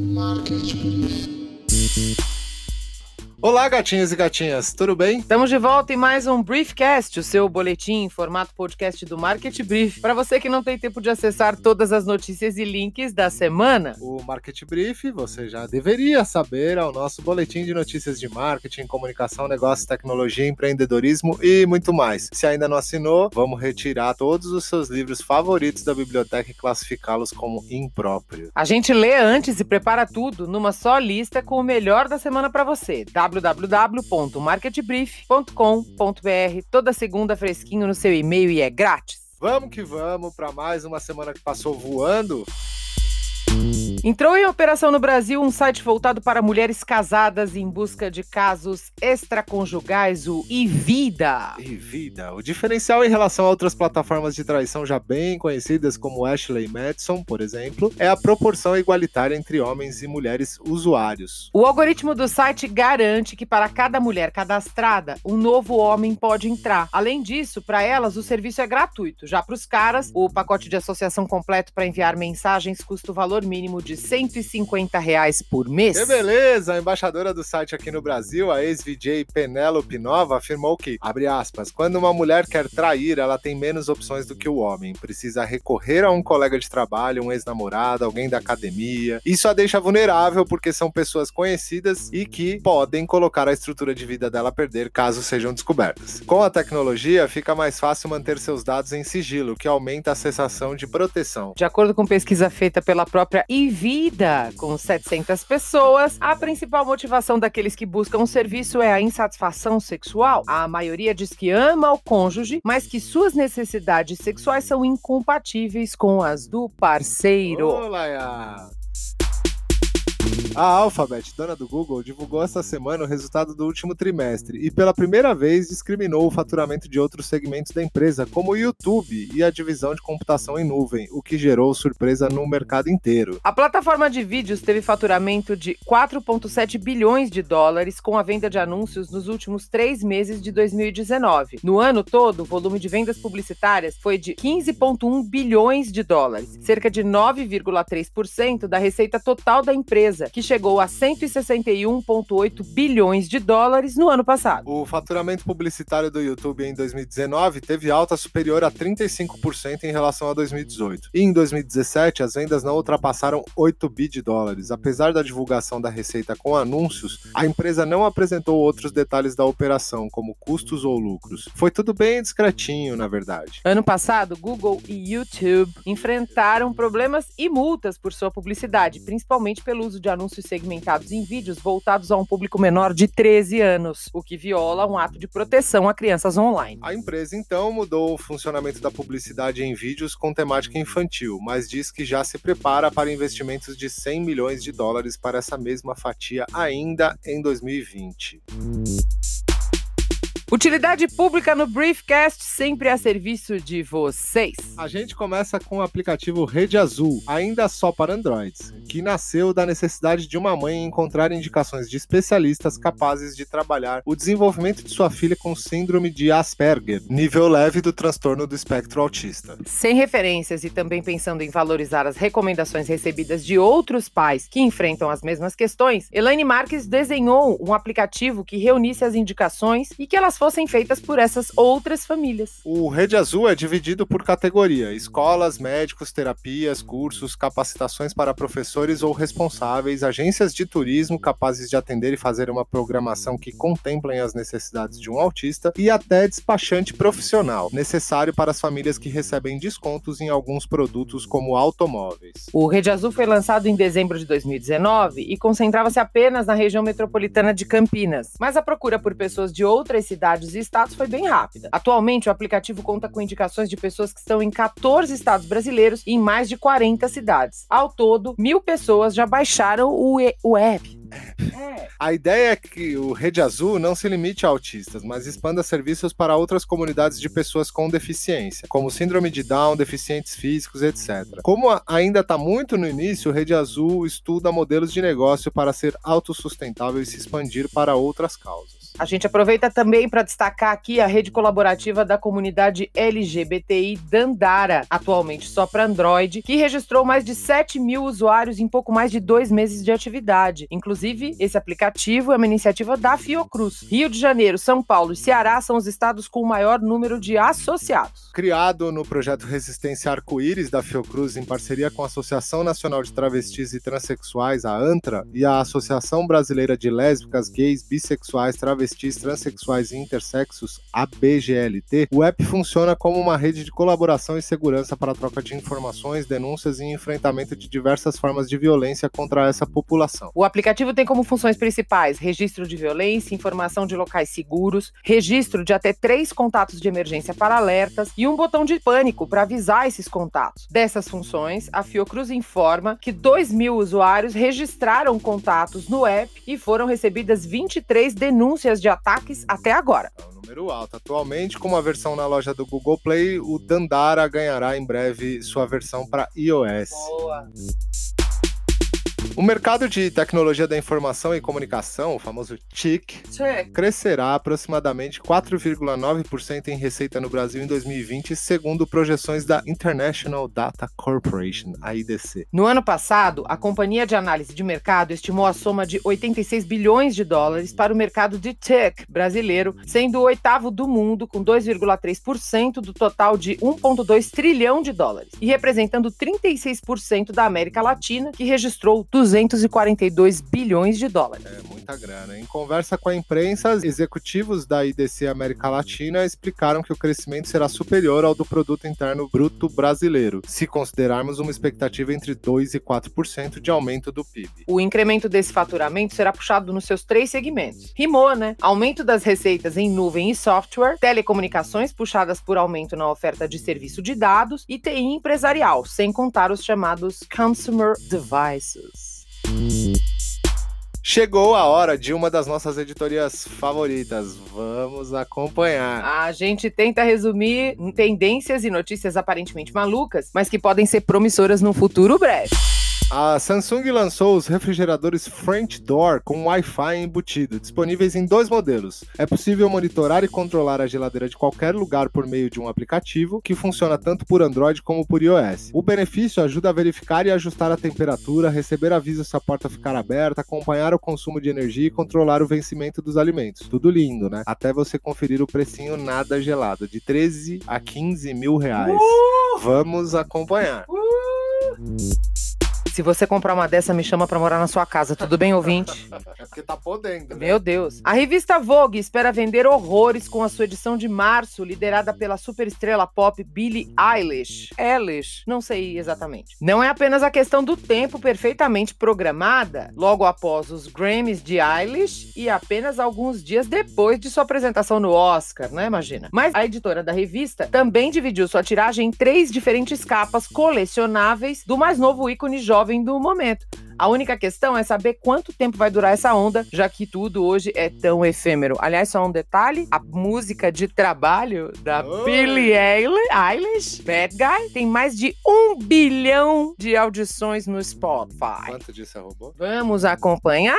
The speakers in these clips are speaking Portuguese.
Marketplace. Olá, gatinhos e gatinhas, tudo bem? Estamos de volta em mais um Briefcast, o seu boletim em formato podcast do Market Brief, para você que não tem tempo de acessar todas as notícias e links da semana. O Market Brief, você já deveria saber, é o nosso boletim de notícias de marketing, comunicação, negócio, tecnologia, empreendedorismo e muito mais. Se ainda não assinou, vamos retirar todos os seus livros favoritos da biblioteca e classificá-los como impróprios. A gente lê antes e prepara tudo numa só lista com o melhor da semana para você www.marketbrief.com.br. Toda segunda fresquinho no seu e-mail e é grátis. Vamos que vamos para mais uma semana que passou voando. Entrou em operação no Brasil um site voltado para mulheres casadas em busca de casos extraconjugais, o iVida. iVida. O diferencial em relação a outras plataformas de traição já bem conhecidas, como Ashley Madison, por exemplo, é a proporção igualitária entre homens e mulheres usuários. O algoritmo do site garante que para cada mulher cadastrada, um novo homem pode entrar. Além disso, para elas o serviço é gratuito. Já para os caras, o pacote de associação completo para enviar mensagens custa o valor mínimo de de 150 reais por mês. Que beleza! A embaixadora do site aqui no Brasil, a ex-VJ Penélope Nova, afirmou que, abre aspas, quando uma mulher quer trair, ela tem menos opções do que o homem. Precisa recorrer a um colega de trabalho, um ex-namorado, alguém da academia. Isso a deixa vulnerável porque são pessoas conhecidas e que podem colocar a estrutura de vida dela a perder caso sejam descobertas. Com a tecnologia, fica mais fácil manter seus dados em sigilo, o que aumenta a sensação de proteção. De acordo com pesquisa feita pela própria IV vida. Com 700 pessoas, a principal motivação daqueles que buscam o serviço é a insatisfação sexual. A maioria diz que ama o cônjuge, mas que suas necessidades sexuais são incompatíveis com as do parceiro. Olá, a Alphabet, dona do Google, divulgou esta semana o resultado do último trimestre e, pela primeira vez, discriminou o faturamento de outros segmentos da empresa, como o YouTube e a divisão de computação em nuvem, o que gerou surpresa no mercado inteiro. A plataforma de vídeos teve faturamento de 4,7 bilhões de dólares com a venda de anúncios nos últimos três meses de 2019. No ano todo, o volume de vendas publicitárias foi de 15,1 bilhões de dólares, cerca de 9,3% da receita total da empresa, que que chegou a 161,8 bilhões de dólares no ano passado. O faturamento publicitário do YouTube em 2019 teve alta superior a 35% em relação a 2018. E em 2017, as vendas não ultrapassaram 8 bi de dólares. Apesar da divulgação da receita com anúncios, a empresa não apresentou outros detalhes da operação, como custos ou lucros. Foi tudo bem discretinho, na verdade. Ano passado, Google e YouTube enfrentaram problemas e multas por sua publicidade, principalmente pelo uso de anúncios anúncios segmentados em vídeos voltados a um público menor de 13 anos, o que viola um ato de proteção a crianças online. A empresa então mudou o funcionamento da publicidade em vídeos com temática infantil, mas diz que já se prepara para investimentos de 100 milhões de dólares para essa mesma fatia ainda em 2020. Utilidade pública no Briefcast, sempre a serviço de vocês. A gente começa com o aplicativo Rede Azul, ainda só para Androids, que nasceu da necessidade de uma mãe encontrar indicações de especialistas capazes de trabalhar o desenvolvimento de sua filha com síndrome de Asperger, nível leve do transtorno do espectro autista. Sem referências e também pensando em valorizar as recomendações recebidas de outros pais que enfrentam as mesmas questões, Elaine Marques desenhou um aplicativo que reunisse as indicações e que elas fossem feitas por essas outras famílias. O Rede Azul é dividido por categoria: escolas, médicos, terapias, cursos, capacitações para professores ou responsáveis, agências de turismo capazes de atender e fazer uma programação que contemplem as necessidades de um autista e até despachante profissional, necessário para as famílias que recebem descontos em alguns produtos como automóveis. O Rede Azul foi lançado em dezembro de 2019 e concentrava-se apenas na região metropolitana de Campinas, mas a procura por pessoas de outras cidades cidades e estados foi bem rápida. Atualmente, o aplicativo conta com indicações de pessoas que estão em 14 estados brasileiros e em mais de 40 cidades. Ao todo, mil pessoas já baixaram o, e o app. É. A ideia é que o Rede Azul não se limite a autistas, mas expanda serviços para outras comunidades de pessoas com deficiência, como síndrome de Down, deficientes físicos, etc. Como ainda está muito no início, o Rede Azul estuda modelos de negócio para ser autossustentável e se expandir para outras causas. A gente aproveita também para destacar aqui a rede colaborativa da comunidade LGBTI Dandara, atualmente só para Android, que registrou mais de 7 mil usuários em pouco mais de dois meses de atividade. Inclusive, esse aplicativo é uma iniciativa da Fiocruz. Rio de Janeiro, São Paulo e Ceará são os estados com o maior número de associados. Criado no projeto Resistência Arco-Íris da Fiocruz em parceria com a Associação Nacional de Travestis e Transsexuais, a ANTRA, e a Associação Brasileira de Lésbicas, Gays, Bissexuais, Travestis, Transsexuais e Intersexos, a BGLT, o app funciona como uma rede de colaboração e segurança para a troca de informações, denúncias e enfrentamento de diversas formas de violência contra essa população. O aplicativo tem como funções principais registro de violência, informação de locais seguros, registro de até três contatos de emergência para alertas e um botão de pânico para avisar esses contatos. Dessas funções, a Fiocruz informa que 2 mil usuários registraram contatos no app e foram recebidas 23 denúncias de ataques até agora. É um número alto. Atualmente, com uma versão na loja do Google Play, o Dandara ganhará em breve sua versão para iOS. Boa. O mercado de tecnologia da informação e comunicação, o famoso TIC, Check. crescerá aproximadamente 4,9% em receita no Brasil em 2020, segundo projeções da International Data Corporation, a IDC. No ano passado, a companhia de análise de mercado estimou a soma de 86 bilhões de dólares para o mercado de tech brasileiro, sendo o oitavo do mundo, com 2,3% do total de 1,2 trilhão de dólares, e representando 36% da América Latina, que registrou 242 bilhões de dólares. É muita grana. Em conversa com a imprensa, executivos da IDC América Latina explicaram que o crescimento será superior ao do produto interno bruto brasileiro, se considerarmos uma expectativa entre 2 e 4% de aumento do PIB. O incremento desse faturamento será puxado nos seus três segmentos. Rimou, né? Aumento das receitas em nuvem e software, telecomunicações puxadas por aumento na oferta de serviço de dados e TI empresarial, sem contar os chamados consumer devices. Chegou a hora de uma das nossas editorias favoritas. Vamos acompanhar. A gente tenta resumir tendências e notícias aparentemente malucas, mas que podem ser promissoras num futuro breve. A Samsung lançou os refrigeradores French Door com Wi-Fi embutido, disponíveis em dois modelos. É possível monitorar e controlar a geladeira de qualquer lugar por meio de um aplicativo que funciona tanto por Android como por iOS. O benefício ajuda a verificar e ajustar a temperatura, receber aviso se a porta ficar aberta, acompanhar o consumo de energia e controlar o vencimento dos alimentos. Tudo lindo, né? Até você conferir o precinho nada gelado, de 13 a 15 mil reais. Uh! Vamos acompanhar. Se você comprar uma dessa, me chama pra morar na sua casa. Tudo bem, ouvinte? Porque tá podendo, né? Meu Deus. A revista Vogue espera vender horrores com a sua edição de março, liderada pela superestrela pop Billie Eilish. Eilish, não sei exatamente. Não é apenas a questão do tempo perfeitamente programada, logo após os Grammys de Eilish e apenas alguns dias depois de sua apresentação no Oscar, né? Imagina. Mas a editora da revista também dividiu sua tiragem em três diferentes capas colecionáveis do mais novo ícone jovem do momento. A única questão é saber quanto tempo vai durar essa onda, já que tudo hoje é tão efêmero. Aliás, só um detalhe: a música de trabalho da Oi. Billie Eilish, Bad Guy, tem mais de um bilhão de audições no Spotify. Quanto disso é robô? Vamos acompanhar?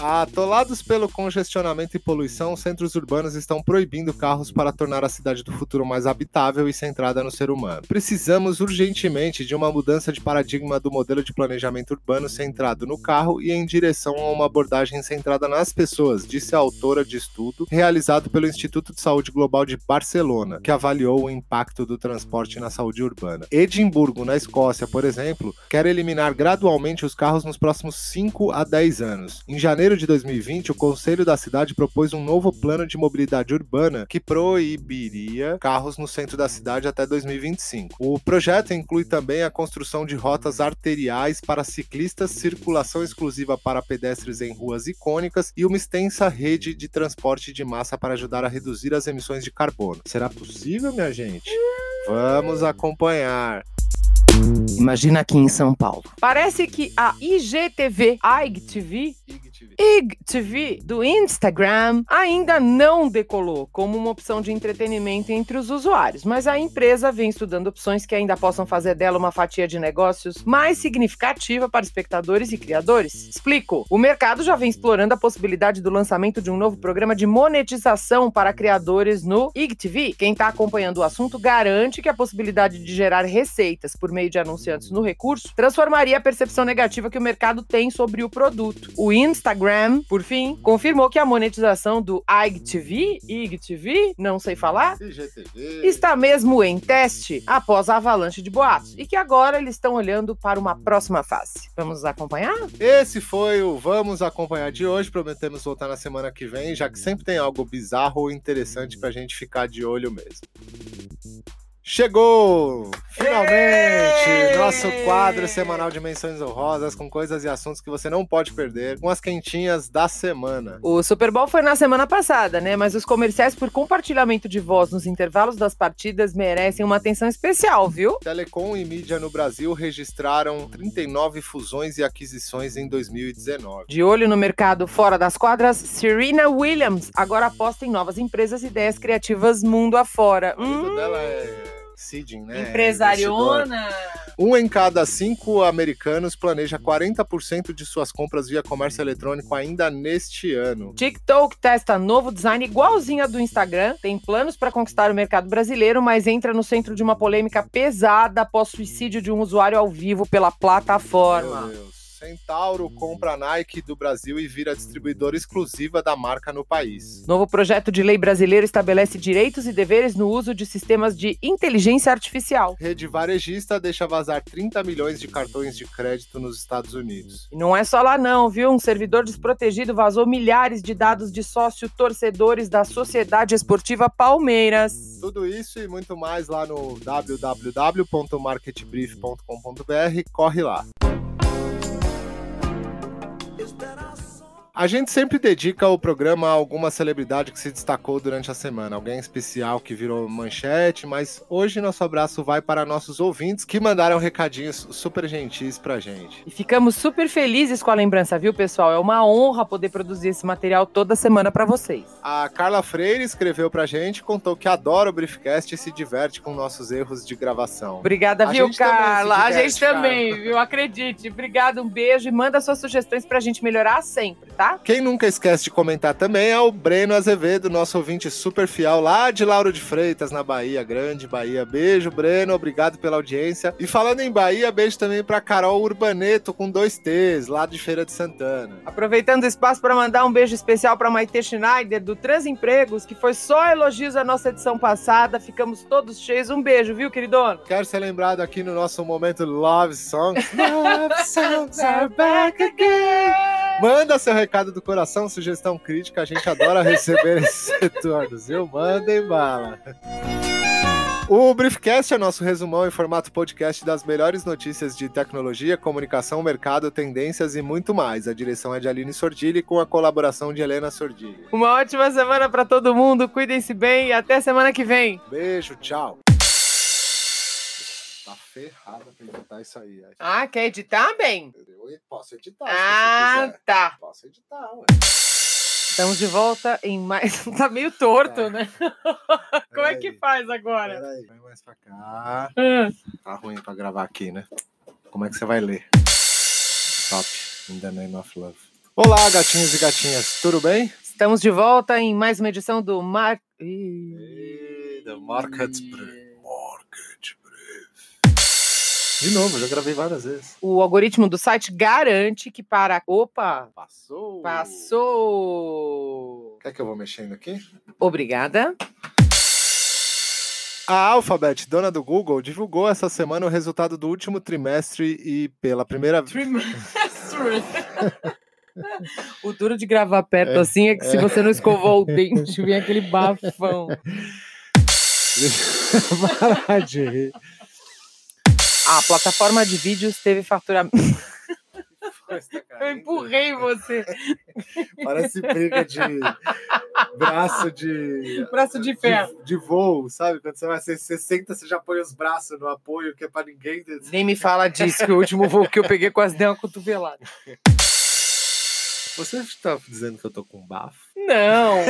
Atolados pelo congestionamento e poluição, centros urbanos estão proibindo carros para tornar a cidade do futuro mais habitável e centrada no ser humano. Precisamos urgentemente de uma mudança de paradigma do modelo de planejamento urbano centrado no carro e em direção a uma abordagem centrada nas pessoas, disse a autora de estudo realizado pelo Instituto de Saúde Global de Barcelona, que avaliou o impacto do transporte na saúde urbana. Edimburgo, na Escócia, por exemplo, quer eliminar gradualmente os carros nos próximos 5 a 10 anos. Em janeiro de 2020, o Conselho da cidade propôs um novo plano de mobilidade urbana que proibiria carros no centro da cidade até 2025. O projeto inclui também a construção de rotas arteriais para ciclistas, circulação exclusiva para pedestres em ruas icônicas e uma extensa rede de transporte de massa para ajudar a reduzir as emissões de carbono. Será possível, minha gente? Vamos acompanhar. Imagina aqui em São Paulo. Parece que a IGTV, IGTV, IGTV. Do Instagram ainda não decolou como uma opção de entretenimento entre os usuários, mas a empresa vem estudando opções que ainda possam fazer dela uma fatia de negócios mais significativa para espectadores e criadores. Explico. O mercado já vem explorando a possibilidade do lançamento de um novo programa de monetização para criadores no IGTV. Quem está acompanhando o assunto garante que a possibilidade de gerar receitas por meio de anunciantes no recurso transformaria a percepção negativa que o mercado tem sobre o produto. O Instagram, por fim, confirmou que a monetização do IGTV, IGTV, não sei falar, IGTV. está mesmo em teste após a avalanche de boatos e que agora eles estão olhando para uma próxima fase. Vamos acompanhar? Esse foi o Vamos Acompanhar de hoje. Prometemos voltar na semana que vem, já que sempre tem algo bizarro ou interessante pra gente ficar de olho mesmo. Chegou! Finalmente! Ei! Nosso quadro semanal de menções honrosas com coisas e assuntos que você não pode perder, com as quentinhas da semana. O Super Bowl foi na semana passada, né? Mas os comerciais por compartilhamento de voz nos intervalos das partidas merecem uma atenção especial, viu? Telecom e mídia no Brasil registraram 39 fusões e aquisições em 2019. De olho no mercado fora das quadras, Serena Williams agora aposta em novas empresas e ideias criativas mundo afora. A Hum, dela é seeding, né? empresariona. Um em cada cinco americanos planeja 40% de suas compras via comércio eletrônico ainda neste ano. TikTok testa novo design igualzinho a do Instagram. Tem planos para conquistar o mercado brasileiro, mas entra no centro de uma polêmica pesada após suicídio de um usuário ao vivo pela plataforma. Meu Deus. Centauro compra a Nike do Brasil e vira distribuidora exclusiva da marca no país. Novo projeto de lei brasileiro estabelece direitos e deveres no uso de sistemas de inteligência artificial. Rede varejista deixa vazar 30 milhões de cartões de crédito nos Estados Unidos. E não é só lá não, viu? Um servidor desprotegido vazou milhares de dados de sócio torcedores da Sociedade Esportiva Palmeiras. Tudo isso e muito mais lá no www.marketbrief.com.br. Corre lá. A gente sempre dedica o programa a alguma celebridade que se destacou durante a semana, alguém especial que virou manchete, mas hoje nosso abraço vai para nossos ouvintes que mandaram recadinhos super gentis pra gente. E ficamos super felizes com a lembrança, viu, pessoal? É uma honra poder produzir esse material toda semana para vocês. A Carla Freire escreveu pra gente, contou que adora o Briefcast e se diverte com nossos erros de gravação. Obrigada, A viu, Carla? a diverte, gente também, viu? Acredite. Obrigada, um beijo e manda suas sugestões pra gente melhorar sempre, tá? Quem nunca esquece de comentar também é o Breno Azevedo, nosso ouvinte super fiel lá de Lauro de Freitas, na Bahia, grande Bahia. Beijo, Breno, obrigado pela audiência. E falando em Bahia, beijo também pra Carol Urbaneto, com dois T's, lá de Feira de Santana. Aproveitando o espaço para mandar um beijo especial para Maite Schneider, do Transempregos, que foi só elogios à nossa edição passada. Ficamos todos cheios. Um beijo, viu, queridona? Quero ser lembrado aqui no nosso momento Love Songs. Love Songs are back again. Manda seu recado do coração, sugestão crítica, a gente adora receber esses retornos, viu? Mandem bala. O Briefcast é nosso resumão em formato podcast das melhores notícias de tecnologia, comunicação, mercado, tendências e muito mais. A direção é de Aline Sordilli com a colaboração de Helena Sordilli. Uma ótima semana para todo mundo. Cuidem-se bem e até semana que vem. Beijo, tchau. Tá ferrada pra editar isso aí. acho. Ah, quer editar bem? Eu posso editar Ah, tá. Posso editar, ué. Estamos de volta em mais. tá meio torto, Tá. né? Como é que faz agora? Peraí, vai mais pra cá. Ah. Tá ruim pra gravar aqui, né? Como é que você vai ler? Top. In the name of love. Olá, gatinhos e gatinhas, tudo bem? Estamos de volta em mais uma edição do Mar. Ih. The Market Brief. De novo, já gravei várias vezes. O algoritmo do site garante que para. Opa! Passou. Passou! Quer que eu vou mexendo aqui? Obrigada. A Alphabet, dona do Google, divulgou essa semana o resultado do último trimestre e pela primeira vez. Trimestre. O duro de gravar perto É, assim é que se é. você não escovou o dente, vem aquele bafão. Para de rir. A plataforma de vídeos teve faturamento. Eu empurrei você. Parece briga de braço de. Braço de ferro. De, de voo, sabe? Quando você vai ser 60, você já põe os braços no apoio, que é pra ninguém. Nem me fala disso, que o último voo que eu peguei quase deu uma cotovelada. Você está dizendo que eu tô com bafo? Não!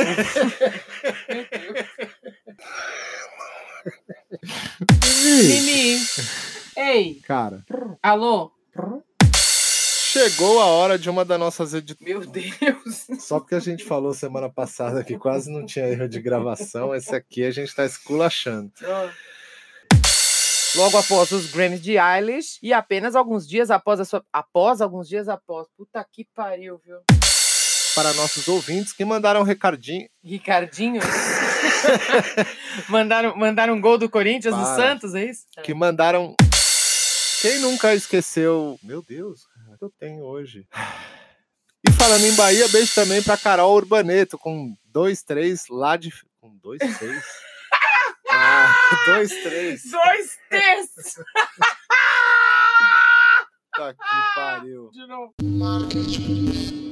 Mimi! Cara. Alô? Chegou a hora de uma das nossas editoras. Meu Deus! Só porque a gente falou semana passada que quase não tinha erro de gravação, esse aqui a gente tá esculachando. Logo após os Grammys de Eilish e apenas alguns dias após a sua. Após alguns dias após. Puta que pariu, viu? Para nossos ouvintes que mandaram um recadinho. Ricardinho? mandaram, mandaram um gol do Corinthians Para. no Santos, é isso? Que mandaram. Quem nunca esqueceu. Meu Deus, o que eu tenho hoje? E falando em Bahia, beijo também pra Carol Urbaneto, com dois, três lá de. Com dois, seis? Ah, dois, três. Dois terços! Tá que pariu. De novo. Marketing.